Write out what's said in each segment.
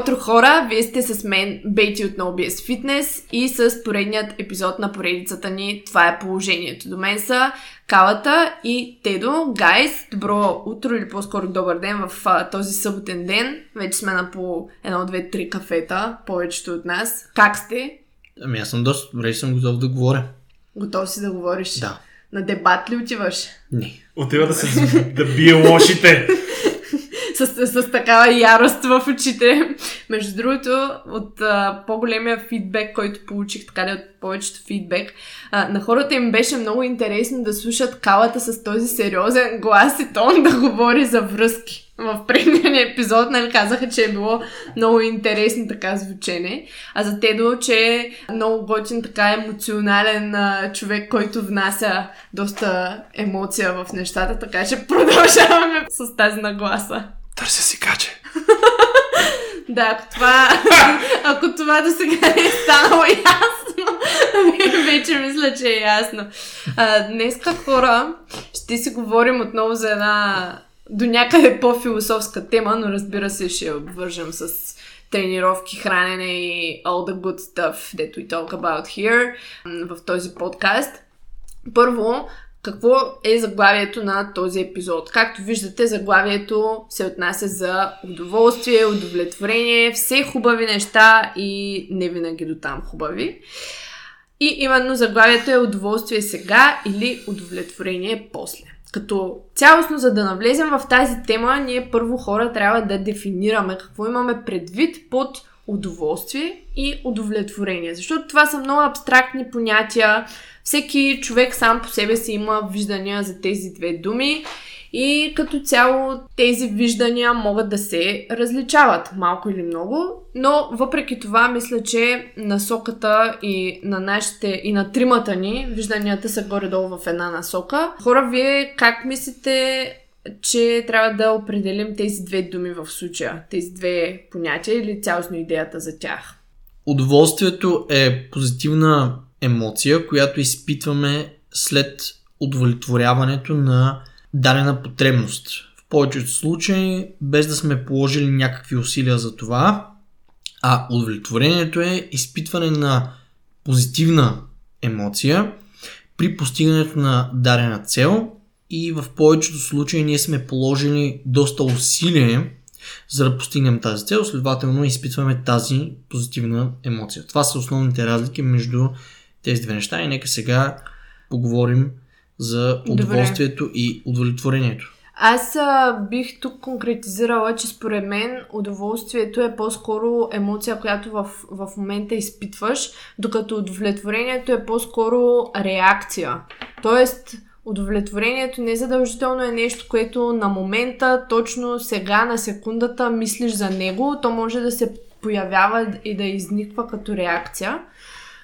утро, хора! Вие сте с мен, Бейти от NoBS Fitness и с поредният епизод на поредицата ни Това е положението. До мен са Калата и Тедо. Гайс, добро утро или по-скоро добър ден в а, този съботен ден. Вече сме на по едно, две, три кафета, повечето от нас. Как сте? Ами аз съм доста добре и съм готов да говоря. Готов си да говориш? Да. На дебат ли отиваш? Не. Отива да се да бие лошите. С, с, такава ярост в очите. Между другото, от а, по-големия фидбек, който получих, така да от повечето фидбек, а, на хората им беше много интересно да слушат калата с този сериозен глас и тон да говори за връзки. В предния епизод, нали, казаха, че е било много интересно така звучене. А за Тедо, че е много готин, така емоционален а, човек, който внася доста емоция в нещата, така че продължаваме с тази нагласа. Търся си каче. Да, ако това, ако това до сега не е станало ясно, вече мисля, че е ясно. А, днеска хора ще си говорим отново за една до някъде по-философска тема, но разбира се ще я обвържем с тренировки, хранене и all the good stuff that we talk about here в този подкаст. Първо, какво е заглавието на този епизод. Както виждате, заглавието се отнася за удоволствие, удовлетворение, все хубави неща и не винаги до там хубави. И именно заглавието е удоволствие сега или удовлетворение после. Като цялостно, за да навлезем в тази тема, ние първо хора трябва да дефинираме какво имаме предвид под удоволствие и удовлетворение. Защото това са много абстрактни понятия. Всеки човек сам по себе си има виждания за тези две думи и като цяло тези виждания могат да се различават малко или много, но въпреки това мисля, че насоката и на нашите и на тримата ни вижданията са горе-долу в една насока. Хора, вие как мислите че трябва да определим тези две думи в случая, тези две понятия или цялостно идеята за тях? Удоволствието е позитивна емоция, която изпитваме след удовлетворяването на дадена потребност. В повечето случаи, без да сме положили някакви усилия за това, а удовлетворението е изпитване на позитивна емоция при постигането на дадена цел и в повечето случаи ние сме положили доста усилие за да постигнем тази цел, следователно изпитваме тази позитивна емоция. Това са основните разлики между тези две неща и нека сега поговорим за удоволствието Добре. и удовлетворението. Аз а, бих тук конкретизирала, че според мен удоволствието е по-скоро емоция, която в, в момента изпитваш, докато удовлетворението е по-скоро реакция. Тоест, удовлетворението не задължително е нещо, което на момента, точно сега, на секундата мислиш за него. То може да се появява и да изниква като реакция.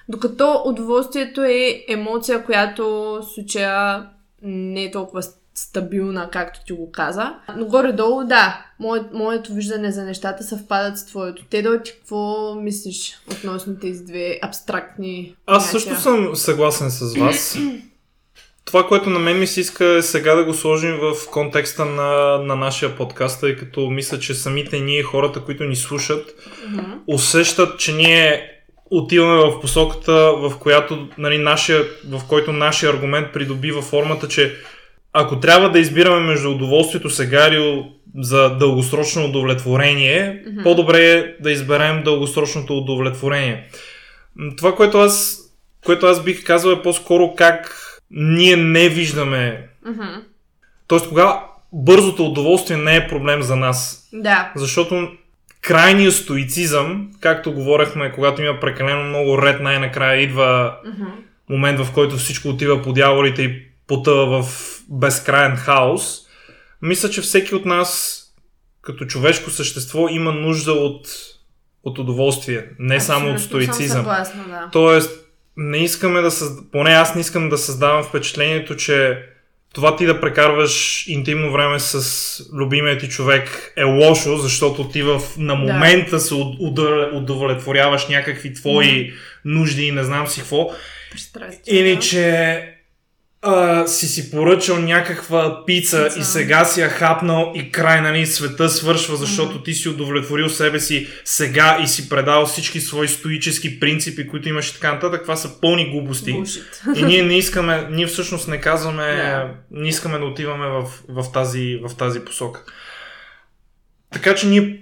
Докато удоволствието е емоция, която в случая не е толкова стабилна, както ти го каза. Но горе-долу, да, моят, моето виждане за нещата съвпадат с твоето. Те да ти какво мислиш относно тези две абстрактни Аз също съм съгласен с вас. Това, което на мен ми се иска е сега да го сложим в контекста на, на нашия подкаст, тъй като мисля, че самите ние, хората, които ни слушат, mm-hmm. усещат, че ние отиваме в посоката, в която, нали, нашия, в който нашия аргумент придобива формата, че ако трябва да избираме между удоволствието сега или за дългосрочно удовлетворение, mm-hmm. по-добре е да изберем дългосрочното удовлетворение. Това, което аз, което аз бих казал е по-скоро как ние не виждаме. Mm-hmm. Тоест, тогава бързото удоволствие не е проблем за нас. Да. Защото крайният стоицизъм, както говорехме, когато има прекалено много ред, най-накрая идва mm-hmm. момент, в който всичко отива по дяволите и потъва в безкрайен хаос. Мисля, че всеки от нас, като човешко същество, има нужда от, от удоволствие, не Абсолютно само от стоицизъм. Съгласна, да. Тоест, не искаме да създаваме, поне аз не искам да създавам впечатлението, че това ти да прекарваш интимно време с любимия ти човек е лошо, защото ти в, на момента да. се удовлетворяваш някакви твои mm. нужди и не знам си какво. Или че а, си си поръчал някаква пица, Пица. и сега си я хапнал и край, нали, света свършва, защото ти си удовлетворил себе си сега и си предал всички свои стоически принципи, които имаш и така нататък. Това са пълни глупости. Bullshit. И ние не искаме, ние всъщност не казваме, Да. не искаме да отиваме в, в, тази, в тази посока. Така че ние,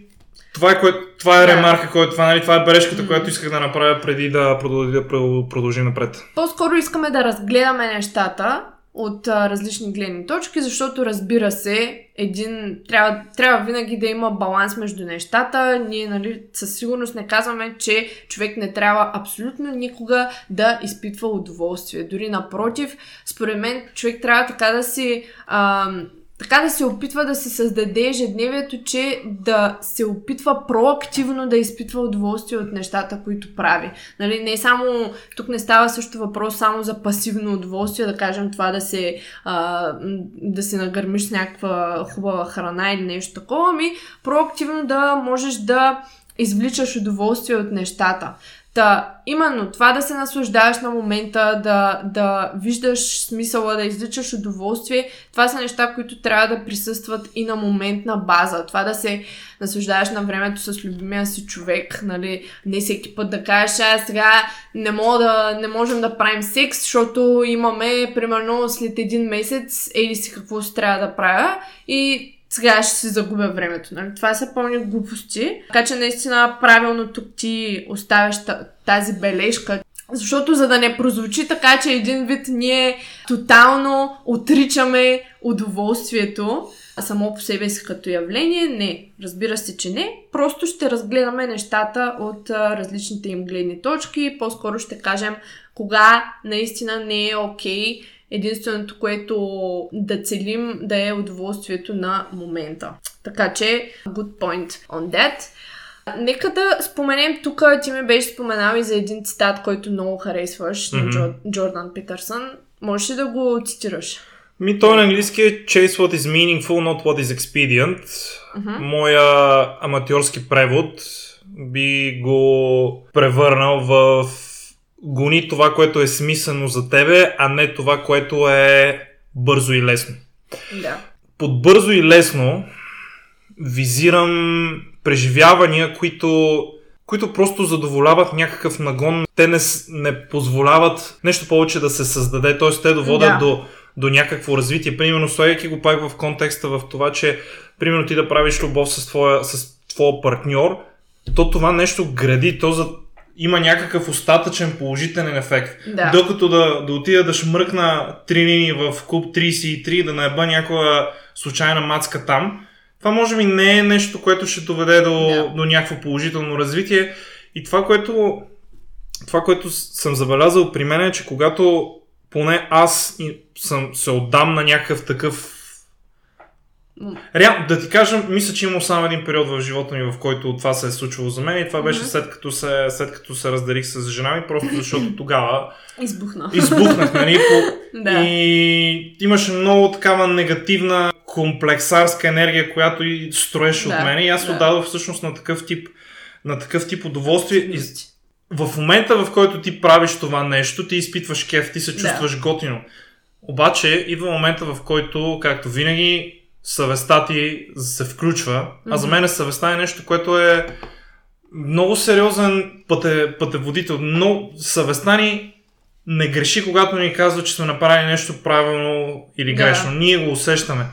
това е, кое, това е Да. ремарка, който, това, нали, това е бележката, която исках да направя преди да продължи, да продължим напред. По-скоро искаме да разгледаме нещата от а, различни гледни точки, защото разбира се, един трябва, трябва винаги да има баланс между нещата. Ние нали, със сигурност не казваме, че човек не трябва абсолютно никога да изпитва удоволствие. Дори напротив, според мен човек трябва така да си ам, така да се опитва да си създаде ежедневието, че да се опитва проактивно да изпитва удоволствие от нещата, които прави. Нали, не само, тук не става също въпрос само за пасивно удоволствие, да кажем това да се, а, да се нагърмиш с някаква хубава храна или нещо такова, ами проактивно да можеш да извличаш удоволствие от нещата. Та, именно това да се наслаждаваш на момента, да, да виждаш смисъла, да изличаш удоволствие, това са неща, които трябва да присъстват и на моментна база. Това да се наслаждаваш на времето с любимия си човек, нали, не всеки път да кажеш, а сега не, мога да, не можем да правим секс, защото имаме, примерно, след един месец, или си какво си трябва да правя и сега ще си загубя времето. Нали? Това са пълни глупости. Така че наистина правилно тук ти оставяш та- тази бележка. Защото за да не прозвучи така, че един вид ние тотално отричаме удоволствието само по себе си като явление, не. Разбира се, че не. Просто ще разгледаме нещата от различните им гледни точки. По-скоро ще кажем кога наистина не е окей Единственото, което да целим да е удоволствието на момента. Така че, good point on that. Нека да споменем тук, ти ми беше споменал и за един цитат, който много харесваш на Мгм. Джо, Джордан Питърсън. Можеш ли да го цитираш? Ми, той на английски е Chase what is meaningful, not what is expedient. Мгм. Моя аматьорски превод би го превърнал в гони това, което е смислено за тебе, а не това, което е бързо и лесно. Да. Под бързо и лесно визирам преживявания, които, които просто задоволяват някакъв нагон. Те не, не позволяват нещо повече да се създаде, т.е. те доводят Да. до, до някакво развитие. Примерно, слагайки го пак в контекста в това, че примерно ти да правиш любов с твоя, с твоя партньор, то това нещо гради, то за, има някакъв остатъчен положителен ефект. Да. Докато да, да отида да шмръкна три линии в клуб 33, да наеба някоя случайна мацка там, това може би не е нещо, което ще доведе до, Да. до някакво положително развитие. И това, което, това, което съм забелязал при мен е, че когато поне аз съм, се отдам на някакъв такъв. Реално, да ти кажа, мисля, че имам само един период в живота ми, в който това се е случвало за мен и това беше след като се, след като се раздарих с жена ми, просто защото тогава Избухна. избухнах, нали? По... Да. И имаше много такава негативна комплексарска енергия, която и строеше Да, от мен. И аз да. отдадох всъщност на такъв тип, на такъв тип удоволствие. И в момента, в който ти правиш това нещо, ти изпитваш кеф, ти се Да. чувстваш готино. Обаче идва момента, в който, както винаги, съвестта ти се включва. А за мен съвестта е нещо, което е много сериозен пъте, пътеводител. Но съвестта ни не греши, когато ни казва, че сме направили нещо правилно или Да. грешно. Ние го усещаме.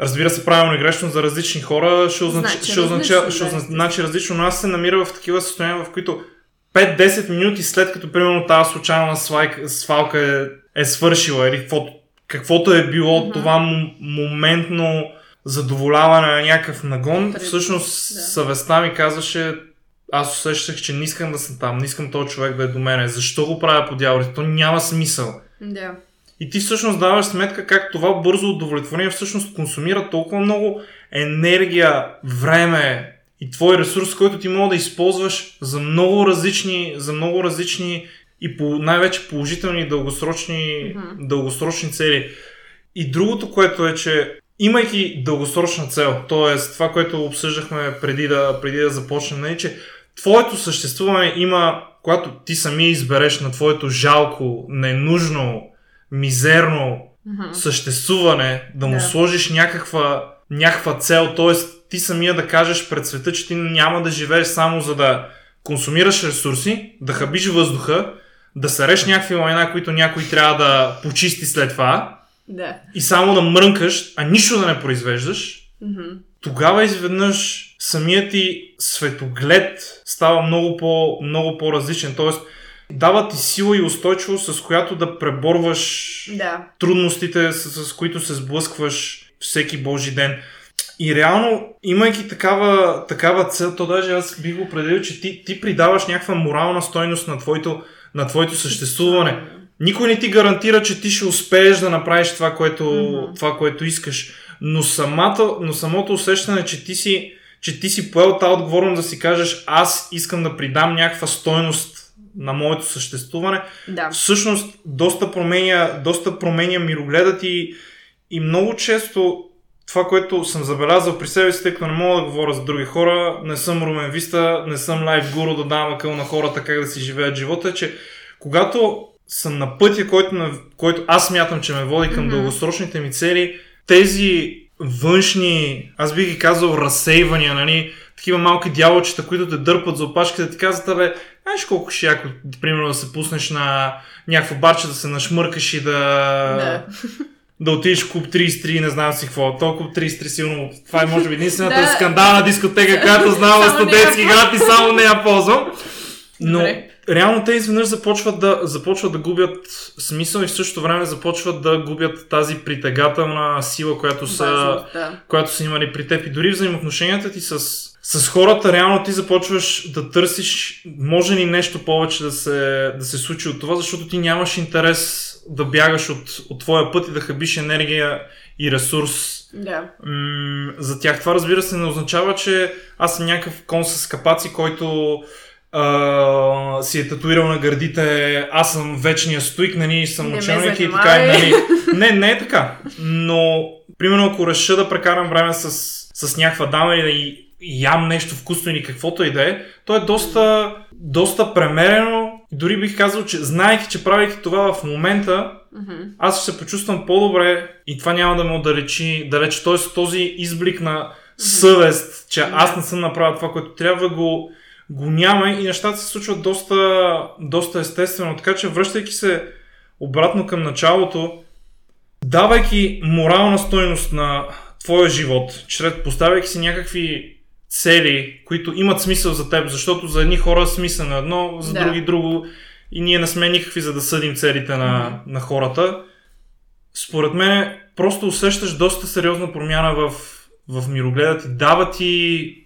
Разбира се, правилно и грешно за различни хора ще, означ... Значи ще, означава, различно, ще да, озна... значи различно, но аз се намира в такива състояния, в които 5-10 минути след като примерно тази случайна свайка, свалка е, е свършила или каквото, каквото е било Мгм. това м- моментно задоволяване на някакъв нагон, Пред- всъщност да. съвестта ми казваше аз усещах, че не искам да съм там, не искам този човек да е до мене. Защо го правя по дяволите? То няма смисъл. Да. И ти всъщност даваш сметка как това бързо удовлетворение всъщност консумира толкова много енергия, време и твой ресурс, който ти мога да използваш за много различни, за много различни и по, най-вече положителни дългосрочни, Мгм. дългосрочни цели. И другото, което е, че имайки дългосрочна цел, т.е. това, което обсъждахме преди да, преди да започнем, е, че твоето съществуване има, когато ти сами избереш на твоето жалко, ненужно, мизерно Мгм. съществуване, да му Да. сложиш някаква, някаква цел, т.е. ти самия да кажеш пред света, че ти няма да живееш само за да консумираш ресурси, да хабиш въздуха, да сареш някакви лайна, които някой трябва да почисти след това Да. и само да мрънкаш, а нищо да не произвеждаш, Мгм. тогава изведнъж самият ти светоглед става много, по, много по-различен. Тоест, дава ти сила и устойчивост, с която да преборваш Да. трудностите, с, с които се сблъскваш всеки божи ден. И реално, имайки такава, такава цел, то даже аз бих го определил, че ти, ти придаваш някаква морална стойност на твоето, на твоето съществуване. Никой не ти гарантира, че ти ще успееш да направиш това, което, Мгм. това, което искаш. Но, самата, но самото усещане, че ти си, че ти си поел тази отговорност да си кажеш аз искам да придам някаква стойност на моето съществуване, Да. всъщност доста променя, доста променя мирогледа ти и много често това, което съм забелязал при себе си, тъй като не мога да говоря за други хора, не съм Румен Виста, не съм лайф гуру да давам акъл на хората как да си живеят живота, е, че когато съм на пътя, който, който аз смятам, че ме води към Мгм. дългосрочните ми цели, тези външни, аз бих ги казал, разсейвания, нали, такива малки дяволчета, които те дърпат за опашката, да ти казват, бе, знаеш колко ще е яко, примерно да се пуснеш на някакво барче, да се нашмъркаш и да, Да. да отидеш клуб 33, не знам си какво. То клуб 33 силно. Това е може би единствената Да. скандална дискотека, която знам в студентски град и само не я ползвам. Но Добре. реално те изведнъж започват да, започват да губят смисъл и в същото време започват да губят тази притегателна сила, която са, Важност, да. която са имали при теб. И дори взаимоотношенията ти с, с хората, реално ти започваш да търсиш, може ли нещо повече да се, да се случи от това, защото ти нямаш интерес да бягаш от, от твоя път и да хабиш енергия и ресурс Да. м- за тях. Това разбира се не означава, че аз съм някакъв кон с капаци, който а, си е татуирал на гърдите, аз съм вечния стоик, нали, съм Не ученик и така. Нали, не, не е така. Но, примерно, ако реша да прекарам време с, с някаква дама да и, и ям нещо вкусно или каквото и да е, то е доста, доста премерено. Дори бих казал, че знаеки, че правейки това в момента, Мгм. аз ще се почувствам по-добре и това няма да ме отдалечи далеч. Тоест този изблик на съвест, че аз не съм направил това, което трябва, го, го няма и нещата се случват доста, доста естествено. Така че връщайки се обратно към началото, давайки морална стойност на твоя живот, чрез поставяйки си някакви цели, които имат смисъл за теб, защото за едни хора смисъл на едно, за Да. други друго и ние не сме никакви за да съдим целите на, на хората. Според мен просто усещаш доста сериозна промяна в, в мирогледа ти. Дава ти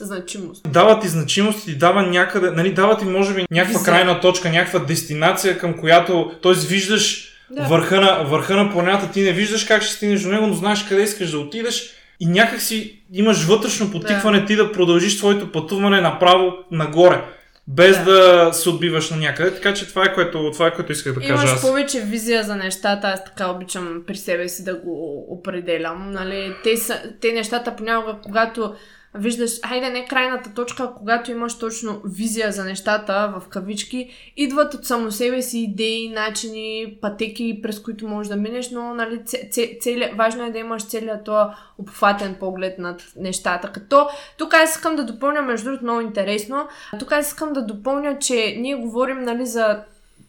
Значимост. дава ти значимост и дава някъде, нали, дава ти може би някаква Визия. крайна точка, някаква дестинация, към която, т.е. виждаш Да. върха, на, върха на планината, ти не виждаш как ще стигнеш до него, но знаеш къде искаш да отидеш и някак си имаш вътрешно потикване ти да продължиш твоето пътуване направо нагоре, без да, Да. се отбиваш на някъде. Така че това е което, това е което исках да кажа Имаш аз. повече визия за нещата, аз така обичам при себе си да го определям. Нали? Те, са, те нещата понякога, когато виждаш, хайде не крайната точка, когато имаш точно визия за нещата в кавички, идват от само себе си идеи, начини, пътеки, през които можеш да минеш, но нали, ц- ц- цели, важно е да имаш целият този обхватен поглед над нещата. Като тук аз искам да допълня, между другото, много интересно, тук аз искам да допълня, че ние говорим нали, за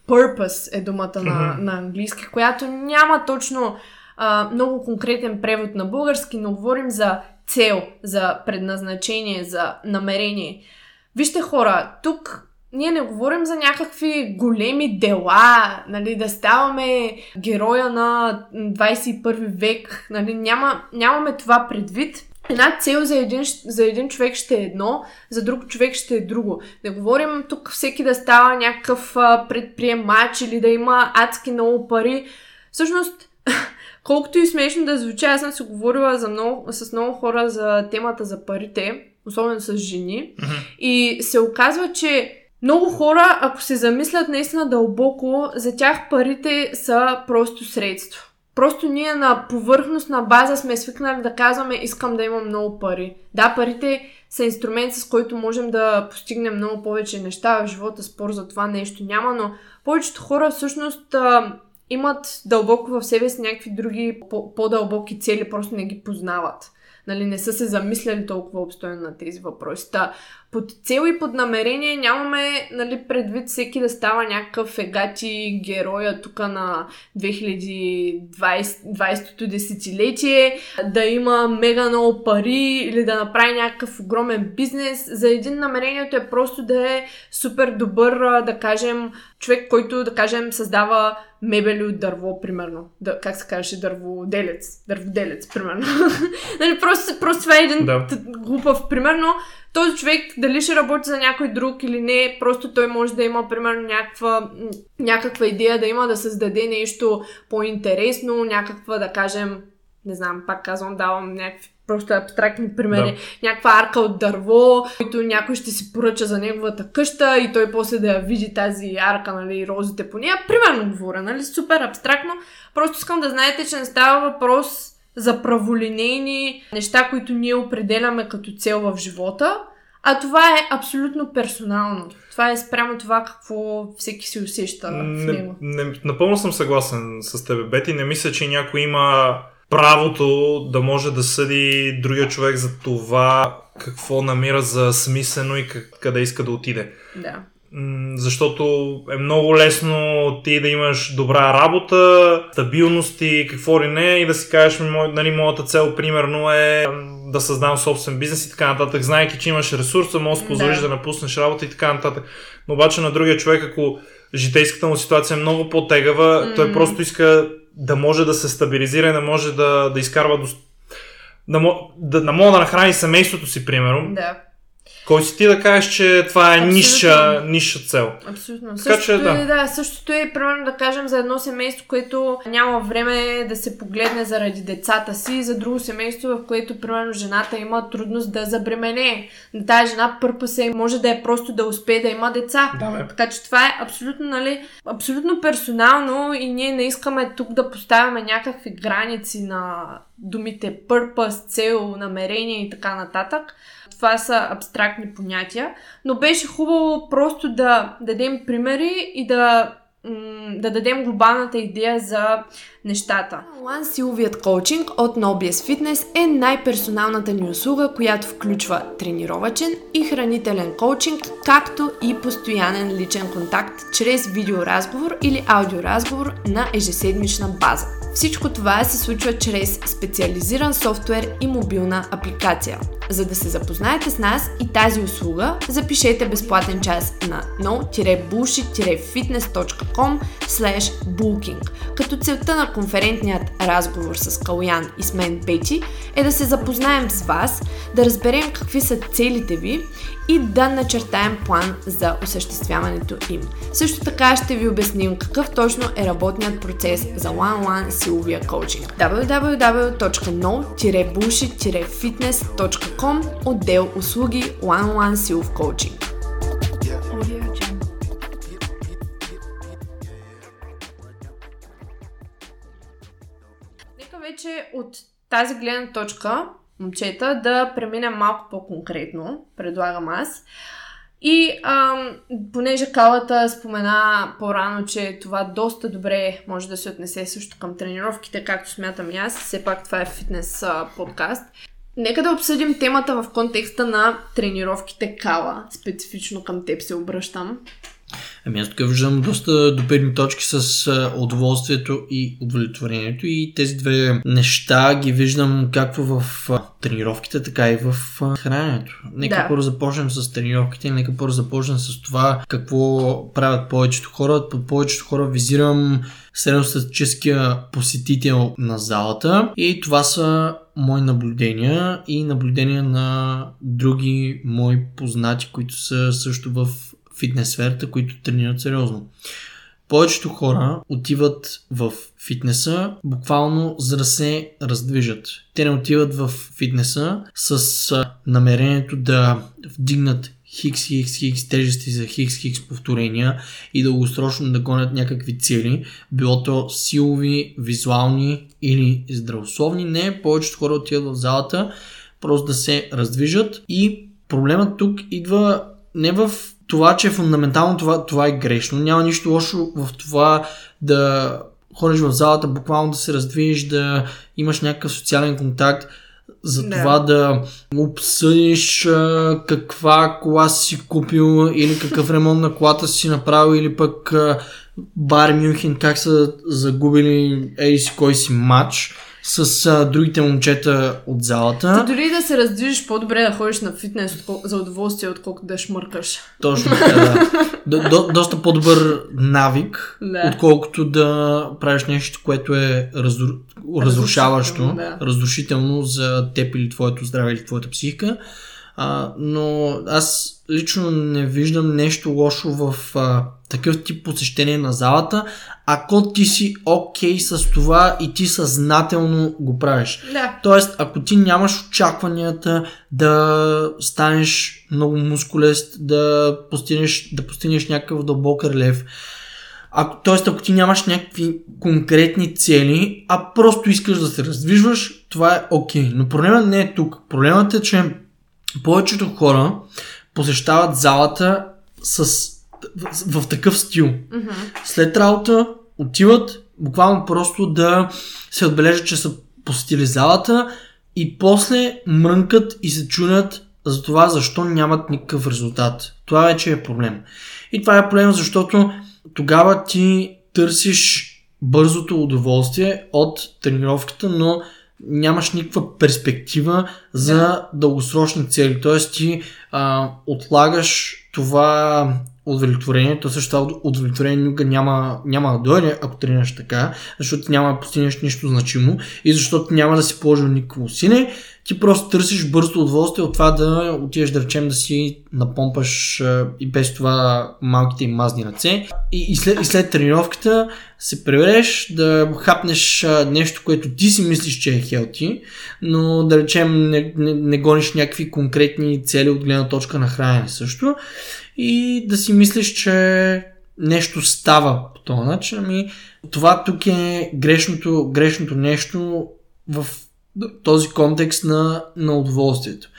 purpose е думата на, на английски, която няма точно а, много конкретен превод на български, но говорим за цел, за предназначение, за намерение. Вижте хора, тук ние не говорим за някакви големи дела, нали, да ставаме героя на 21 век, нали, няма, нямаме това предвид. Една цел за един, за един човек ще е едно, за друг човек ще е друго. Не говорим тук всеки да става някакъв предприемач или да има адски много пари. Всъщност, колкото и смешно да звучи, аз съм си говорила за много, с много хора за темата за парите, особено с жени. Мгм. И се оказва, че много хора, ако се замислят наистина дълбоко, за тях парите са просто средство. Просто ние на повърхностна база сме свикнали да казваме искам да имам много пари. Да, парите са инструмент, с който можем да постигнем много повече неща в живота, спор за това нещо няма, но повечето хора всъщност имат дълбоко в себе си някакви други по- по-дълбоки цели, просто не ги познават. Нали, не са се замисляли толкова обстойно на тези въпроси. Та, под цел и под намерение нямаме нали, предвид всеки да става някакъв егати героя тук на 2020-то десетилетие, да има мега много пари или да направи някакъв огромен бизнес. За един намерението е просто да е супер добър, да кажем, човек, който, да кажем, създава мебели от дърво, примерно. Да, как се казваше? Дърводелец. Дърводелец, примерно. нали, просто, просто това е един Да. глупав пример, но този човек дали ще работи за някой друг или не, просто той може да има, примерно, някаква, някаква идея да има да създаде нещо по-интересно, някаква, да кажем, не знам, пак казвам, давам някакви просто абстрактни примери. Да. Някаква арка от дърво, който някой ще си поръча за неговата къща и той после да я види тази арка, нали, розите по нея. Примерно говоря, нали, супер абстрактно. Просто искам да знаете, че не става въпрос за праволинейни неща, които ние определяме като цел в живота, а това е абсолютно персонално. Това е спрямо това какво всеки си усеща в Не, него. не, напълно съм съгласен с теб, Бети. Не мисля, че някой има правото да може да съди другия човек за това какво намира за смислено и къде иска да отиде. Да. Защото е много лесно ти да имаш добра работа, стабилност и какво ли не и да си кажеш, «Мо- нали, моята цел примерно е да създам собствен бизнес и така нататък, знаеки, че имаш ресурса, може да позволиш Да. да. напуснеш работа и така нататък. Но обаче на другия човек, ако житейската му ситуация е много по-тегава, М. той просто иска да може да се стабилизира да може да, да изкарва до... Да, да, да може да нахрани семейството си, примерно. Да. Кой си ти да кажеш, че това е Абсолютно. ниша, ниша цел? Абсолютно. Така същото, че, да. Е, да, същото е, примерно, да кажем, за едно семейство, което няма време да се погледне заради децата си, за друго семейство, в което, примерно, жената има трудност да забремене. На тази жена пърпаса може да е просто да успее да има деца. Да, бе. Така че това е абсолютно, нали, абсолютно персонално и ние не искаме тук да поставяме някакви граници на думите purpose, цел, намерение и така нататък. Това са абстрактни понятия, но беше хубаво просто да дадем примери и да, да дадем глобалната идея за нещата. One силовият коучинг от No BS Fitness е най-персоналната ни услуга, която включва тренировачен и хранителен коучинг, както и постоянен личен контакт чрез видеоразговор или аудиоразговор на ежеседмична база. Всичко това се случва чрез специализиран софтуер и мобилна апликация. За да се запознаете с нас и тази услуга, запишете безплатен час на no-bullshit-fitness.com booking като целта на конферентният разговор с Калуян и с мен Бети е да се запознаем с вас, да разберем какви са целите ви и да начертаем план за осъществяването им. Също така ще ви обясним какъв точно е работният процес за one-on-one силовия коучинг. www.no-bullshit-fitness.com отдел услуги one-on-one силов коучинг. Вече от тази гледна точка, момчета, да преминем малко по-конкретно, предлагам аз. И ам, понеже Калата спомена по-рано, че това доста добре може да се отнесе също към тренировките, както смятам и аз, все пак това е фитнес а, подкаст. Нека да обсъдим темата в контекста на тренировките Кала. Специфично към теб се обръщам. Ами аз тук виждам доста допирни точки с удоволствието и удовлетворението и тези две неща ги виждам както в тренировките, така и в храненето. Нека Да. първо започнем с тренировките, нека първо започнем с това какво правят повечето хора. Под повечето хора визирам средностатическия посетител на залата и това са мои наблюдения и наблюдения на други мои познати, които са също в фитнес сферата, които тренират сериозно. Повечето хора отиват в фитнеса буквално за да се раздвижат. Те не отиват в фитнеса с намерението да вдигнат хикс, хикс, хикс тежести за хикс, хикс повторения и дългосрочно да гонят някакви цели, било то силови, визуални или здравословни. Не, повечето хора отиват в залата просто да се раздвижат и проблемът тук идва не в това, че фундаментално това, това е грешно. Няма нищо лошо в това да ходиш в залата, буквално да се раздвижиш, да имаш някакъв социален контакт, за Да. това да обсъдиш а, каква кола си купил или какъв ремонт на колата си направил или пък а, Бар Мюнхен как са загубили ей си кой си матч с а, другите момчета от Та залата. дори да се раздвижиш, по-добре да ходиш на фитнес откол- за удоволствие, отколкото да шмъркаш. Точно така, да. До, до, доста по-добър навик, Да. отколкото да правиш нещо, което е разру... разрушаващо, Разрушително, да. разрушително за теб или твоето здраве или твоята психика. А, но аз лично не виждам нещо лошо в а, такъв тип посещение на залата, ако ти си окей с това и ти съзнателно го правиш. Да. Тоест, ако ти нямаш очакванията да станеш много мускулест, да постигнеш, да постигнеш някакъв дълбок релев, ако, тоест, ако ти нямаш някакви конкретни цели, а просто искаш да се раздвижваш, това е окей. Но проблемът не е тук. Проблемът е, че повечето хора посещават залата с, в, в такъв стил. Мгм. След работа отиват буквално просто да се отбележат, че са посетили залата и после мрънкат и се чунят за това защо нямат никакъв резултат. Това вече е проблем. И това е проблем, защото тогава ти търсиш бързото удоволствие от тренировката, но нямаш никаква перспектива за дългосрочни цели. Тоест ти а, отлагаш това удовлетворение, то също това удовлетворение никога няма, няма да дойде, ако тренираш така, защото няма да постигнеш нищо значимо и защото няма да си положил никакво усилие. Ти просто търсиш бързо удоволствие от това да отидеш да речем да си напомпаш и без това малките им мазни ръце и, и, след, и след тренировката се прибереш да хапнеш нещо, което ти си мислиш, че е хелти, но да речем не, не, не гониш някакви конкретни цели от гледна точка на хранене също и да си мислиш, че нещо става по този начин. Ами, това тук е грешното, грешното нещо в този контекст на, на удоволствието.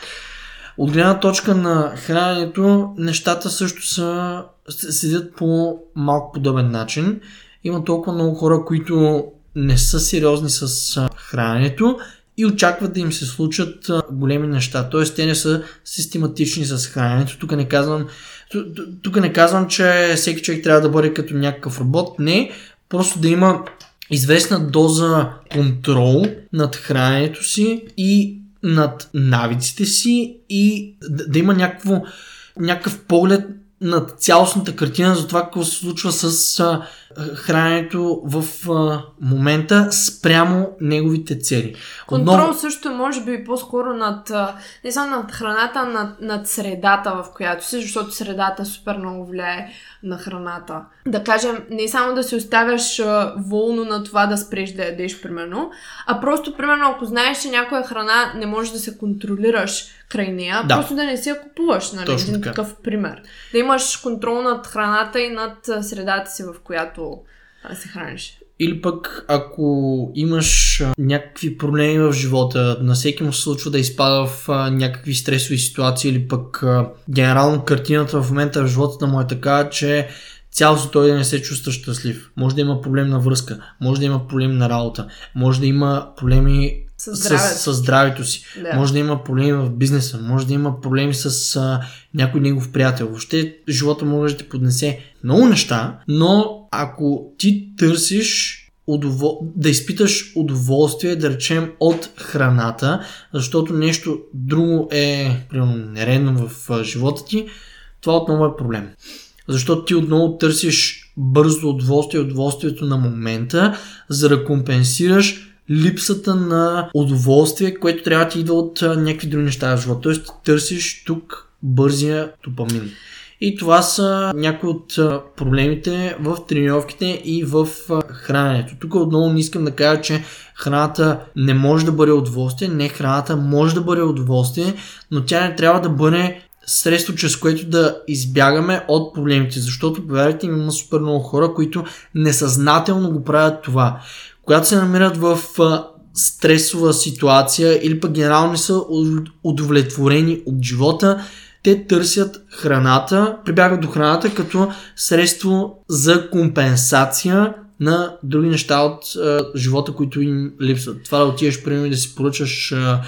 От гледна точка на храненето, нещата също са, седят по малко подобен начин. Има толкова много хора, които не са сериозни с храненето и очакват да им се случат големи неща. Тоест, те не са систематични с храненето. Тук не казвам, тук не казвам, че всеки човек трябва да бъде като някакъв робот. Не, просто да има известна доза контрол над храненето си и над навиците си и да, да има някакво, някакъв поглед над цялостната картина за това какво се случва с храненето в а, момента спрямо неговите цели. Контрол също е, може би по-скоро над, не само над храната, а над, над средата, в която си, защото средата супер много влияе на храната. Да кажем, не само да се оставяш а, волно на това да спреш да ядеш, примерно, а просто, примерно, ако знаеш, че някоя храна не може да се контролираш край нея, Да. просто да не си я купуваш, нали? Точно Един така. такъв пример. Да имаш контрол над храната и над средата си, в която а, се храниш. Или пък ако имаш а, някакви проблеми в живота, на всеки му се случва да изпада в а, някакви стресови ситуации или пък а, генерално картината в момента в живота му е така, че цялото той да не се чувства щастлив. Може да има проблем на връзка, може да има проблем на работа, може да има проблеми С с, здравето. с здравето си. Да. Може да има проблеми в бизнеса, може да има проблеми с а, някой негов приятел. Въобще живота може да ти поднесе много неща, но ако ти търсиш удовол... да изпиташ удоволствие, да речем, от храната, защото нещо друго е примерно, нередно в живота ти, това отново е проблем. Защото ти отново търсиш бързо удоволствие, удоволствието на момента, за да компенсираш липсата на удоволствие, което трябва да ти идва от някакви други неща в живота. Тоест търсиш тук бързия допамин. И това са някои от проблемите в тренировките и в храненето. Тук отново не искам да кажа, че храната не може да бъде удоволствие. Не, храната може да бъде удоволствие, но тя не трябва да бъде средство, чрез което да избягаме от проблемите. Защото, повярвайте има супер много хора, които несъзнателно го правят това. Когато се намират в стресова ситуация или пък генерално не са уд- удовлетворени от живота, те търсят храната, прибягват до храната като средство за компенсация на други неща от а, живота, които им липсват. Това да отидеш, примерно, да си поръчаш а,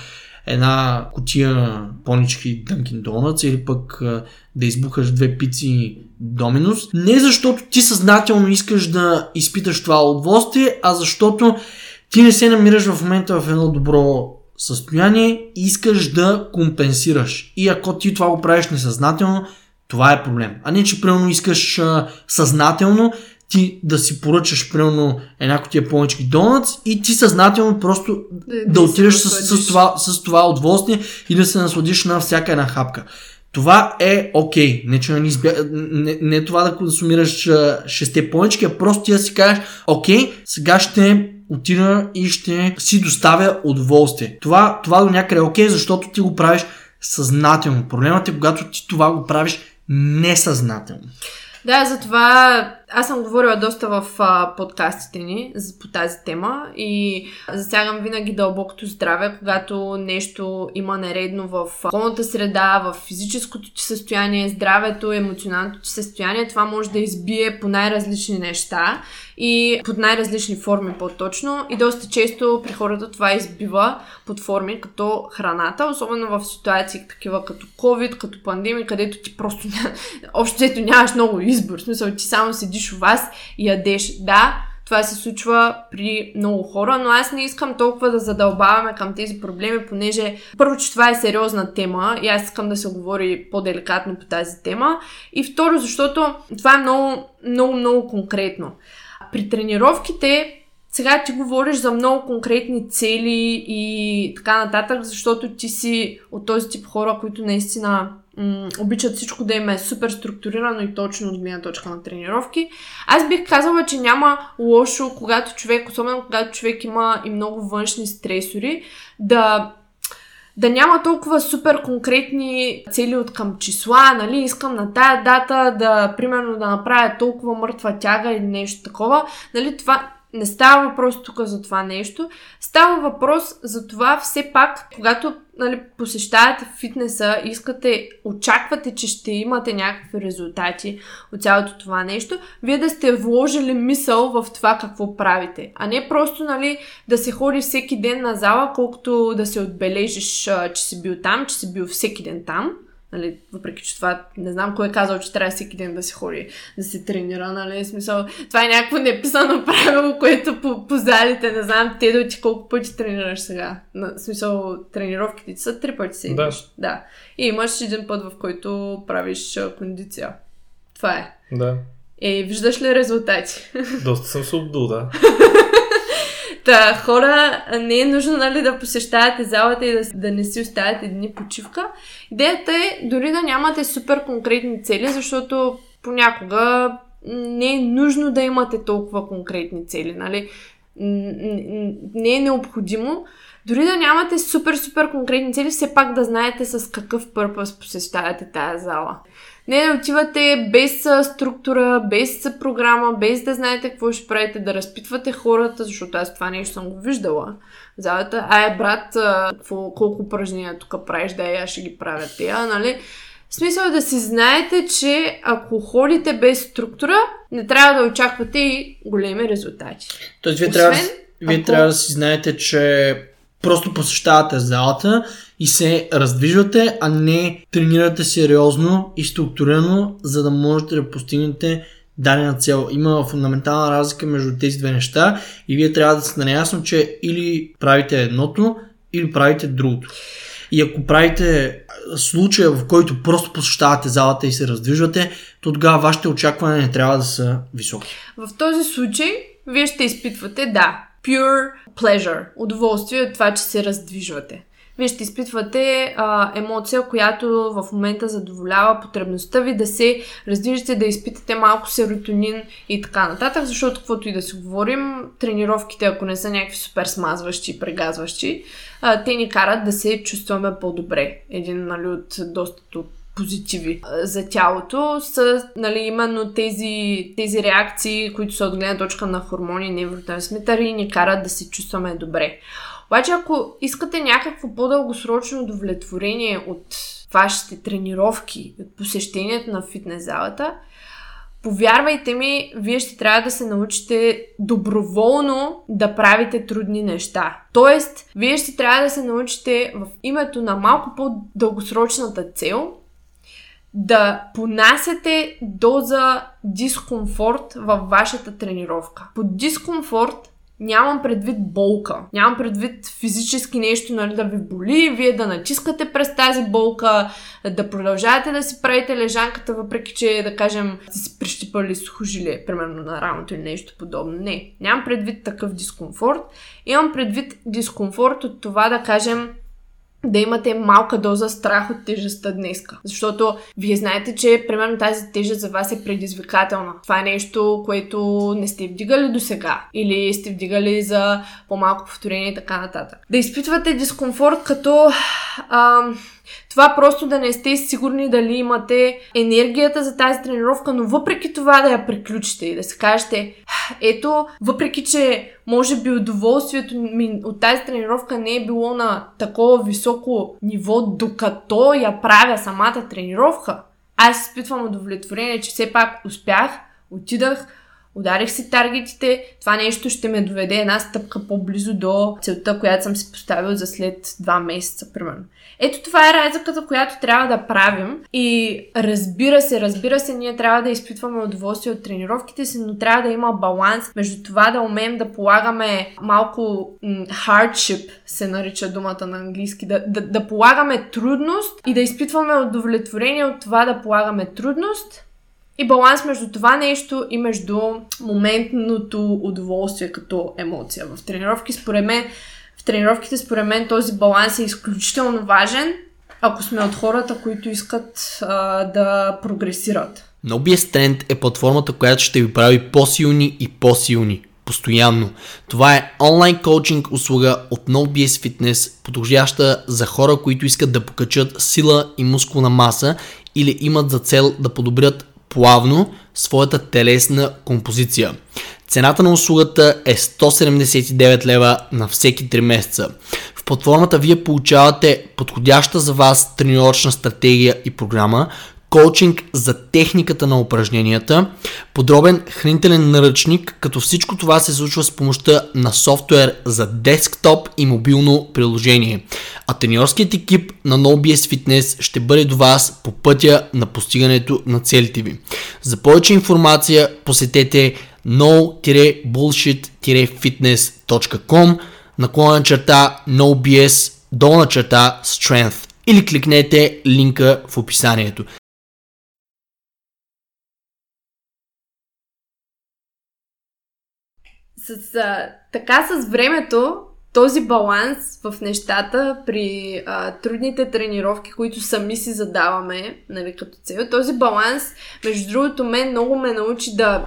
една котия понички Dunkin Donuts или пък а, да избухаш две пици Доминус. Не защото ти съзнателно искаш да изпиташ това удоволствие, а защото ти не се намираш в момента в едно добро състояние искаш да компенсираш. И ако ти това го правиш несъзнателно, това е проблем. А не, че примерно искаш а, съзнателно ти да си поръчаш примерно една котия повече донатс и ти съзнателно просто да, да отидеш с, с, това, с това удоволствие и да се насладиш на всяка една хапка. Това е окей. Okay. Не, че не, избя... не, не е това да консумираш шесте понички, а просто ти да си кажеш, окей, сега ще отида и ще си доставя удоволствие. Това, това до някъде е окей, защото ти го правиш съзнателно. Проблемът е когато ти това го правиш несъзнателно. Да, затова аз съм говорила доста в а, подкастите ни по тази тема и засягам винаги дълбокото здраве, когато нещо има нередно в околната среда, в физическото ти състояние, здравето, емоционалното ти състояние. Това може да избие по най-различни неща и под най-различни форми по-точно. И доста често при хората това избива под форми като храната, особено в ситуации такива като COVID, като пандемия, където ти просто ня... общо взето нямаш много избор. В смисъл, ти само седиш у вас и ядеш. Да, това се случва при много хора, но аз не искам толкова да задълбаваме към тези проблеми, понеже първо, че това е сериозна тема и аз искам да се говори по-деликатно по тази тема. И второ, защото това е много, много, много конкретно. При тренировките сега ти говориш за много конкретни цели и така нататък, защото ти си от този тип хора, които наистина м- обичат всичко да им е супер структурирано и точно от гледна точка на тренировки. Аз бих казала, че няма лошо, когато човек, особено когато човек има и много външни стресори, да да няма толкова супер конкретни цели от към числа, нали, искам на тая дата да, примерно, да направя толкова мъртва тяга или нещо такова, нали, това, не става въпрос тук за това нещо. Става въпрос за това все пак, когато нали, посещавате фитнеса, искате, очаквате, че ще имате някакви резултати от цялото това нещо, вие да сте вложили мисъл в това какво правите. А не просто нали, да се ходи всеки ден на зала, колкото да се отбележиш, че си бил там, че си бил всеки ден там Нали, въпреки, че това не знам кой е казал, че трябва всеки ден да се ходи, да се тренира, нали, смисъл, това е някакво неписано правило, което по, по залите, не знам, те да ти колко пъти тренираш сега. На, смисъл, тренировките ти са три пъти Да. да. И имаш един път, в който правиш кондиция. Това е. Да. Е, виждаш ли резултати? Доста съм се обдул, да. Та, хора, не е нужно нали, да посещавате залата и да, да не си оставяте дни почивка. Идеята е дори да нямате супер конкретни цели, защото понякога не е нужно да имате толкова конкретни цели. Нали? Не е необходимо. Дори да нямате супер-супер конкретни цели, все пак да знаете с какъв пърпъс посещавате тази зала. Не да отивате без структура, без програма, без да знаете какво ще правите, да разпитвате хората, защото аз това нещо съм го виждала. Залата, ай брат, какво, колко упражнения тук правиш, да я ще ги правя тия, нали? Смисъл е да си знаете, че ако ходите без структура, не трябва да очаквате и големи резултати. Тоест, вие, Освен, трябва, вие ако... трябва да си знаете, че просто посещавате залата и се раздвижвате, а не тренирате сериозно и структурирано, за да можете да постигнете дадена цел. Има фундаментална разлика между тези две неща и вие трябва да сте наясно, че или правите едното, или правите другото. И ако правите случая, в който просто посещавате залата и се раздвижвате, то тогава вашите очаквания не трябва да са високи. В този случай, вие ще изпитвате, да, pure pleasure, удоволствие от това, че се раздвижвате. Вие ще изпитвате а, емоция, която в момента задоволява потребността ви да се раздвижите, да изпитате малко серотонин и така нататък, защото каквото и да си говорим, тренировките, ако не са някакви супер смазващи и прегазващи, а, те ни карат да се чувстваме по-добре. Един нали, от доста позитиви за тялото са нали, именно тези, тези реакции, които са от гледна точка на хормони невротрансмитъри и ни карат да се чувстваме добре. Обаче, ако искате някакво по-дългосрочно удовлетворение от вашите тренировки, от посещението на фитнес залата, повярвайте ми, вие ще трябва да се научите доброволно да правите трудни неща. Тоест, вие ще трябва да се научите в името на малко по-дългосрочната цел да понасяте доза дискомфорт във вашата тренировка. Под дискомфорт Нямам предвид болка. Нямам предвид физически нещо, нали, да ви боли, вие да натискате през тази болка, да продължавате да си правите лежанката, въпреки че, да кажем, сте си прищипали сухожилие, примерно на рамото или нещо подобно. Не, нямам предвид такъв дискомфорт. Имам предвид дискомфорт от това, да кажем, да имате малка доза страх от тежестта днеска. Защото вие знаете, че примерно тази тежест за вас е предизвикателна. Това е нещо, което не сте вдигали до сега. Или сте вдигали за по-малко повторение и така нататък. Да изпитвате дискомфорт като... Ам, това просто да не сте сигурни дали имате енергията за тази тренировка, но въпреки това да я приключите и да се кажете, ето, въпреки че може би удоволствието ми от тази тренировка не е било на такова високо ниво, докато я правя самата тренировка, аз изпитвам удовлетворение, че все пак успях, отидах, ударих си таргетите, това нещо ще ме доведе една стъпка по-близо до целта, която съм си поставил за след два месеца, примерно. Ето това е разликата, която трябва да правим и разбира се, разбира се, ние трябва да изпитваме удоволствие от тренировките си, но трябва да има баланс между това да умеем да полагаме малко hardship, се нарича думата на английски, да, да, да полагаме трудност и да изпитваме удовлетворение от това да полагаме трудност, и баланс между това нещо и между моментното удоволствие като емоция. В тренировки, според мен, тренировките, според мен, този баланс е изключително важен, ако сме от хората, които искат а, да прогресират. NoBS Strength е платформата, която ще ви прави по-силни и по-силни. Постоянно. Това е онлайн коучинг услуга от NoBS Fitness, подходяща за хора, които искат да покачат сила и мускулна маса или имат за цел да подобрят плавно своята телесна композиция. Цената на услугата е 179 лева на всеки 3 месеца. В платформата вие получавате подходяща за вас тренировъчна стратегия и програма, коучинг за техниката на упражненията, подробен хранителен наръчник, като всичко това се случва с помощта на софтуер за десктоп и мобилно приложение. А треньорският екип на NoBS Fitness ще бъде до вас по пътя на постигането на целите ви. За повече информация посетете no-bullshit-fitness.com наклона черта NoBS долна черта Strength или кликнете линка в описанието. С, а, така с времето този баланс в нещата при а, трудните тренировки, които сами си задаваме, нали, като цел, този баланс, между другото, мен много ме научи да,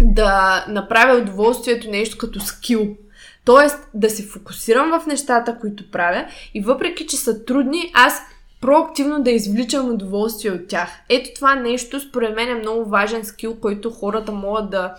да направя удоволствието нещо като скил. Тоест да се фокусирам в нещата, които правя и въпреки, че са трудни, аз проактивно да извличам удоволствие от тях. Ето това нещо, според мен е много важен скил, който хората могат да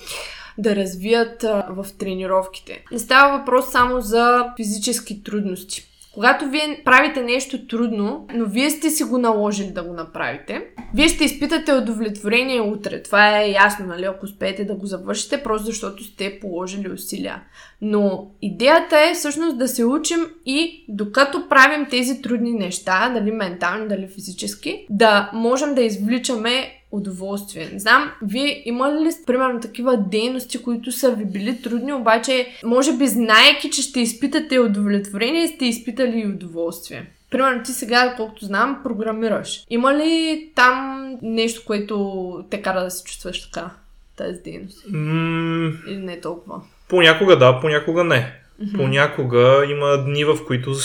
да развият в тренировките. Не става въпрос само за физически трудности. Когато вие правите нещо трудно, но вие сте си го наложили да го направите, вие ще изпитате удовлетворение утре. Това е ясно, нали? Ако успеете да го завършите, просто защото сте положили усилия. Но идеята е всъщност да се учим и докато правим тези трудни неща, дали ментални, дали физически, да можем да извличаме удоволствие. Не знам, вие имали ли примерно такива дейности, които са ви били трудни, обаче може би знаеки, че ще изпитате удовлетворение, сте изпитали и удоволствие? Примерно ти сега, колкото знам, програмираш. Има ли там нещо, което те кара да се чувстваш така, тази дейност? Mm, Или не толкова? Понякога да, понякога не. Mm-hmm. Понякога има дни, в които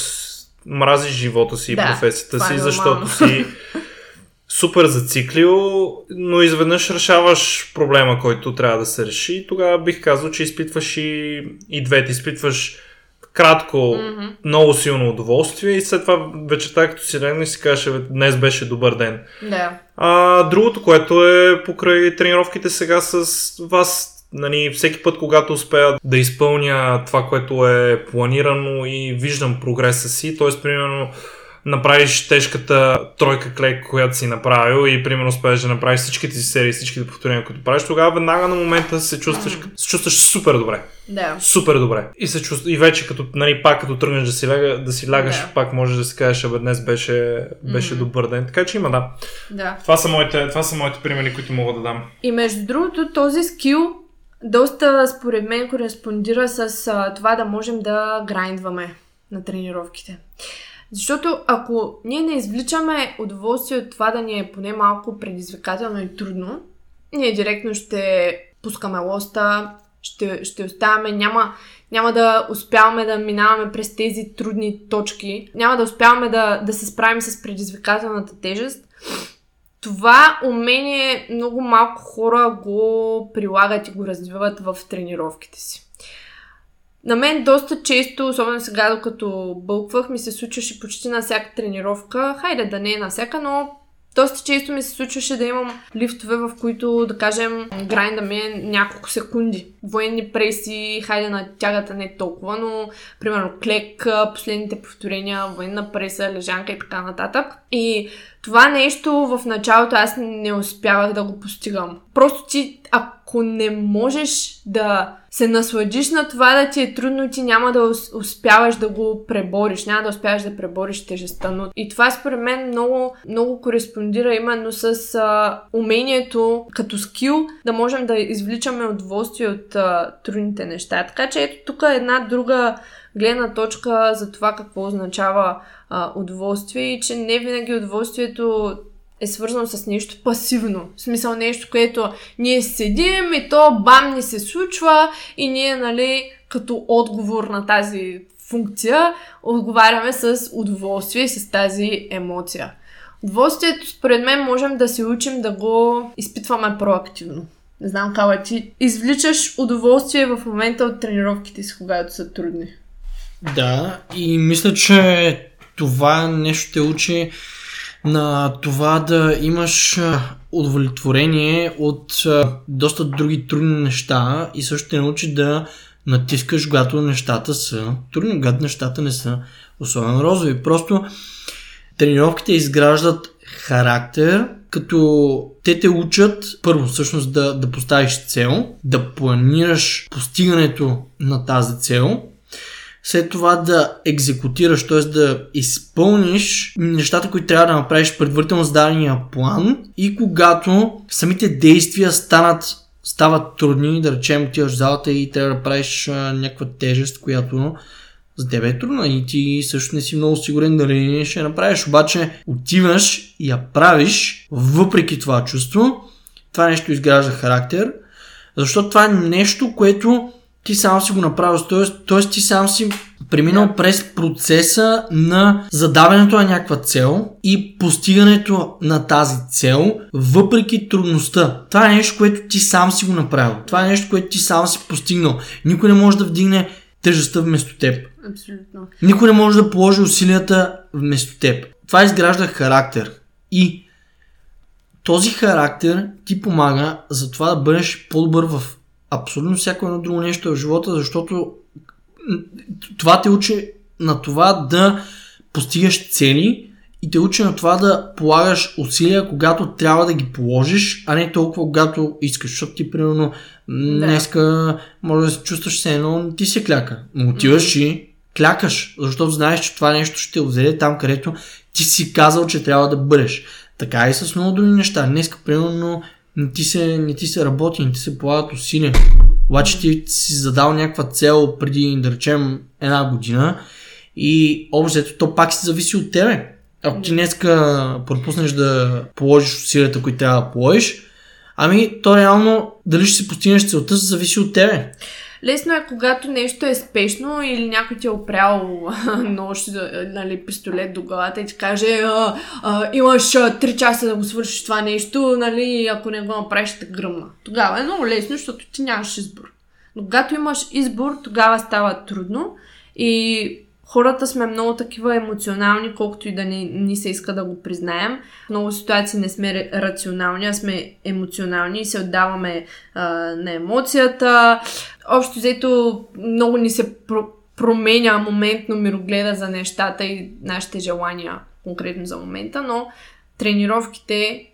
мразиш живота си и да, професията си, е защото си супер зациклил, но изведнъж решаваш проблема, който трябва да се реши. Тогава бих казал, че изпитваш и, и двете. Изпитваш кратко, mm-hmm. много силно удоволствие и след това вечерта, като си легнеш, си кажеш, днес беше добър ден. Да. А, другото, което е покрай тренировките сега с вас, нали, всеки път, когато успея да изпълня това, което е планирано и виждам прогреса си, т.е. примерно направиш тежката тройка клек, която си направил и примерно успееш да направиш всичките си серии, всичките повторения, които правиш, тогава веднага на момента се чувстваш, се чувстваш супер добре. Да. Супер добре. И, се чувства, и вече като, нали, пак като тръгнеш да си, ляга, да си лягаш, Да. пак можеш да си кажеш, абе днес беше, беше Мгм. добър ден. Така че има, да. Да. Това са моите, това са моите примери, които мога да дам. И между другото, този скил доста, според мен, кореспондира с а, това да можем да грайндваме на тренировките. Защото ако ние не извличаме удоволствие от това да ни е поне малко предизвикателно и трудно, ние директно ще пускаме лоста, ще, ще оставаме, няма, няма да успяваме да минаваме през тези трудни точки, няма да успяваме да, да се справим с предизвикателната тежест. Това умение много малко хора го прилагат и го развиват в тренировките си. На мен доста често, особено сега, докато бълквах, ми се случваше почти на всяка тренировка. Хайде да не е на всяка, но доста често ми се случваше да имам лифтове, в които, да кажем, грайнда ми е няколко секунди. Военни преси, хайде на тягата не толкова, но примерно клек, последните повторения, военна преса, лежанка и така нататък. И това нещо в началото аз не успявах да го постигам. Просто ти, ако не можеш да се насладиш на това да ти е трудно, ти няма да ус- успяваш да го пребориш, няма да успяваш да пребориш тежестта. Но и това според мен много, много кореспондира именно с а, умението като скил да можем да извличаме удоволствие от а, трудните неща. Така че ето тук е една друга гледна точка за това какво означава а, удоволствие и че не винаги удоволствието е свързано с нещо пасивно. В смисъл нещо, което ние седим и то бам ни се случва и ние, нали, като отговор на тази функция, отговаряме с удоволствие и с тази емоция. Удоволствието, според мен, можем да се учим да го изпитваме проактивно. Не знам, Кала, ти извличаш удоволствие в момента от тренировките си, когато са трудни. Да, и мисля, че това нещо те учи на това да имаш удовлетворение от доста други трудни неща и също те научи да натискаш, когато нещата са трудни, когато нещата не са особено розови. Просто тренировките изграждат характер, като те те учат първо всъщност да, да поставиш цел, да планираш постигането на тази цел, след това да екзекутираш, т.е. да изпълниш нещата, които трябва да направиш предварително зададения план и когато самите действия станат стават трудни, да речем отиваш в залата и трябва да правиш а, някаква тежест, която за теб е трудна и ти също не си много сигурен дали ще направиш, обаче отиваш и я правиш въпреки това чувство, това нещо изгражда характер, защото това е нещо, което ти сам си го направил, т.е. ти сам си преминал Да. през процеса на задаването на някаква цел и постигането на тази цел, въпреки трудността. Това е нещо, което ти сам си го направил. Това е нещо, което ти сам си постигнал. Никой не може да вдигне тежестта вместо теб. Абсолютно. Никой не може да положи усилията вместо теб. Това изгражда характер. И този характер ти помага за това да бъдеш по-добър в абсолютно всяко едно друго нещо в живота, защото това те учи на това да постигаш цели и те учи на това да полагаш усилия, когато трябва да ги положиш, а не толкова когато искаш. Защото ти, примерно, Да. днеска може да се чувстваш се едно, ти се кляка. Но отиваш и клякаш, защото знаеш, че това нещо ще те отведе там, където ти си казал, че трябва да бъдеш. Така и с много други неща. Днеска, примерно, не ти се, не ти се работи, не ти се полагат усилия. Обаче ти си задал някаква цел преди, да речем, една година и общо то пак си зависи от тебе. Ако ти днеска пропуснеш да положиш усилията, които трябва да положиш, ами то реално дали ще си постигнеш целта, зависи от тебе. Лесно е, когато нещо е спешно или някой ти е опрял нож, нали, пистолет до главата и ти каже а, а, имаш а, 3 часа да го свършиш това нещо, нали, ако не го направиш, ще гръмна. Тогава е много лесно, защото ти нямаш избор. Но когато имаш избор, тогава става трудно и хората сме много такива емоционални, колкото и да ни, ни се иска да го признаем. В много ситуации не сме рационални, а сме емоционални и се отдаваме а, на емоцията. Общо взето много ни се про- променя моментно мирогледа за нещата и нашите желания конкретно за момента, но тренировките,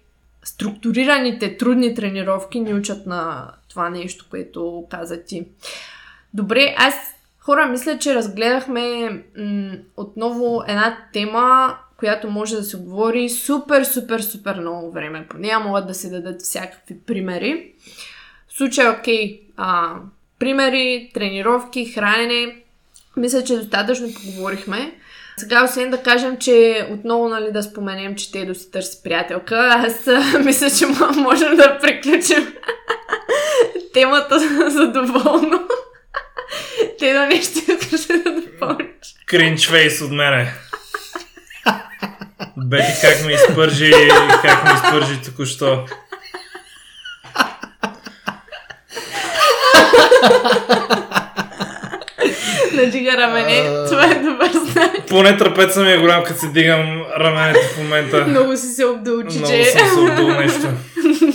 структурираните, трудни тренировки ни учат на това нещо, което каза ти. Добре, аз хора, мисля, че разгледахме м- отново една тема, която може да се говори супер, супер, супер много време. По нея могат да се дадат всякакви примери. В случая, окей, а, примери, тренировки, хранене, мисля, че достатъчно поговорихме. Сега, освен да кажем, че отново нали, да споменем, че те си търси приятелка, аз мисля, че можем да приключим темата за доволно. Те да нещо искаш да допълниш. Кринч фейс от мене. Бети как ме изпържи, как ме изпържи току-що. Надига рамене, това е добър знак. Поне трапеца ми е голям, като си дигам раменете в момента. Много си се обдул, че Много съм се обдул нещо.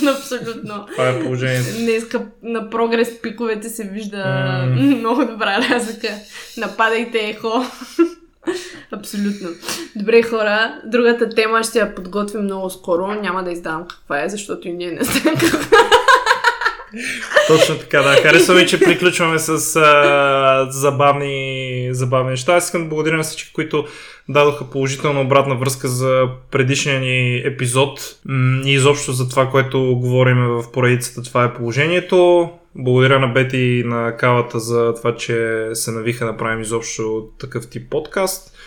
Абсолютно. Това е положението. Днеска на прогрес пиковете се вижда М. много добра разлика. Нападайте ехо. Абсолютно. Добре, хора, другата тема ще я подготвим много скоро. Няма да издавам каква е, защото и ние не знаем каква Точно така, да. Харесва ми, че приключваме с а, забавни, забавни неща. Аз искам да благодаря на всички, които дадоха положителна обратна връзка за предишния ни епизод и изобщо за това, което говорим в поредицата. Това е положението. Благодаря на Бети и на Кавата за това, че се навиха да правим изобщо такъв тип подкаст.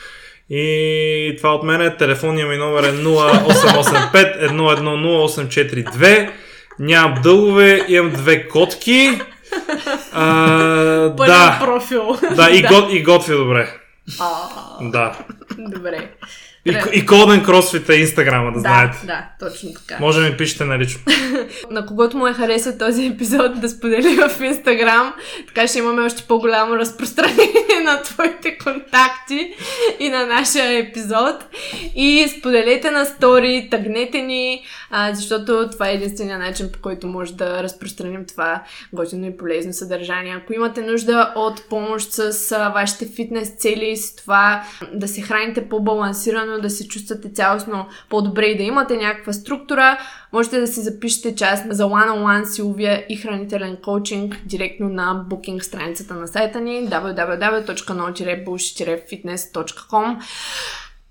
И това от мен е. Телефонния ми номер е 0885 110 842. Нямам дългове, имам две котки. А, да, профил. да, и, го, и готвя добре. А, Да. Добре. И, и Кросфит е инстаграма, да, Да, знаете. да, точно така. Може да ми пишете на лично. на когото му е хареса този епизод да сподели в Инстаграм. Така ще имаме още по-голямо разпространение на твоите контакти и на нашия епизод. И споделете на стори, тъгнете ни, а, защото това е единствения начин, по който може да разпространим това готино и полезно съдържание. Ако имате нужда от помощ с а, вашите фитнес цели, с това да се храните по-балансирано, да се чувствате цялостно по-добре и да имате някаква структура, можете да си запишете част за one-on-one силовия и хранителен коучинг директно на букинг страницата на сайта ни www.no-bullshit-fitness.com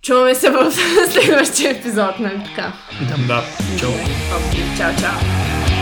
Чуваме се в следващия епизод, нали така? Да. Чао. Чао, чао!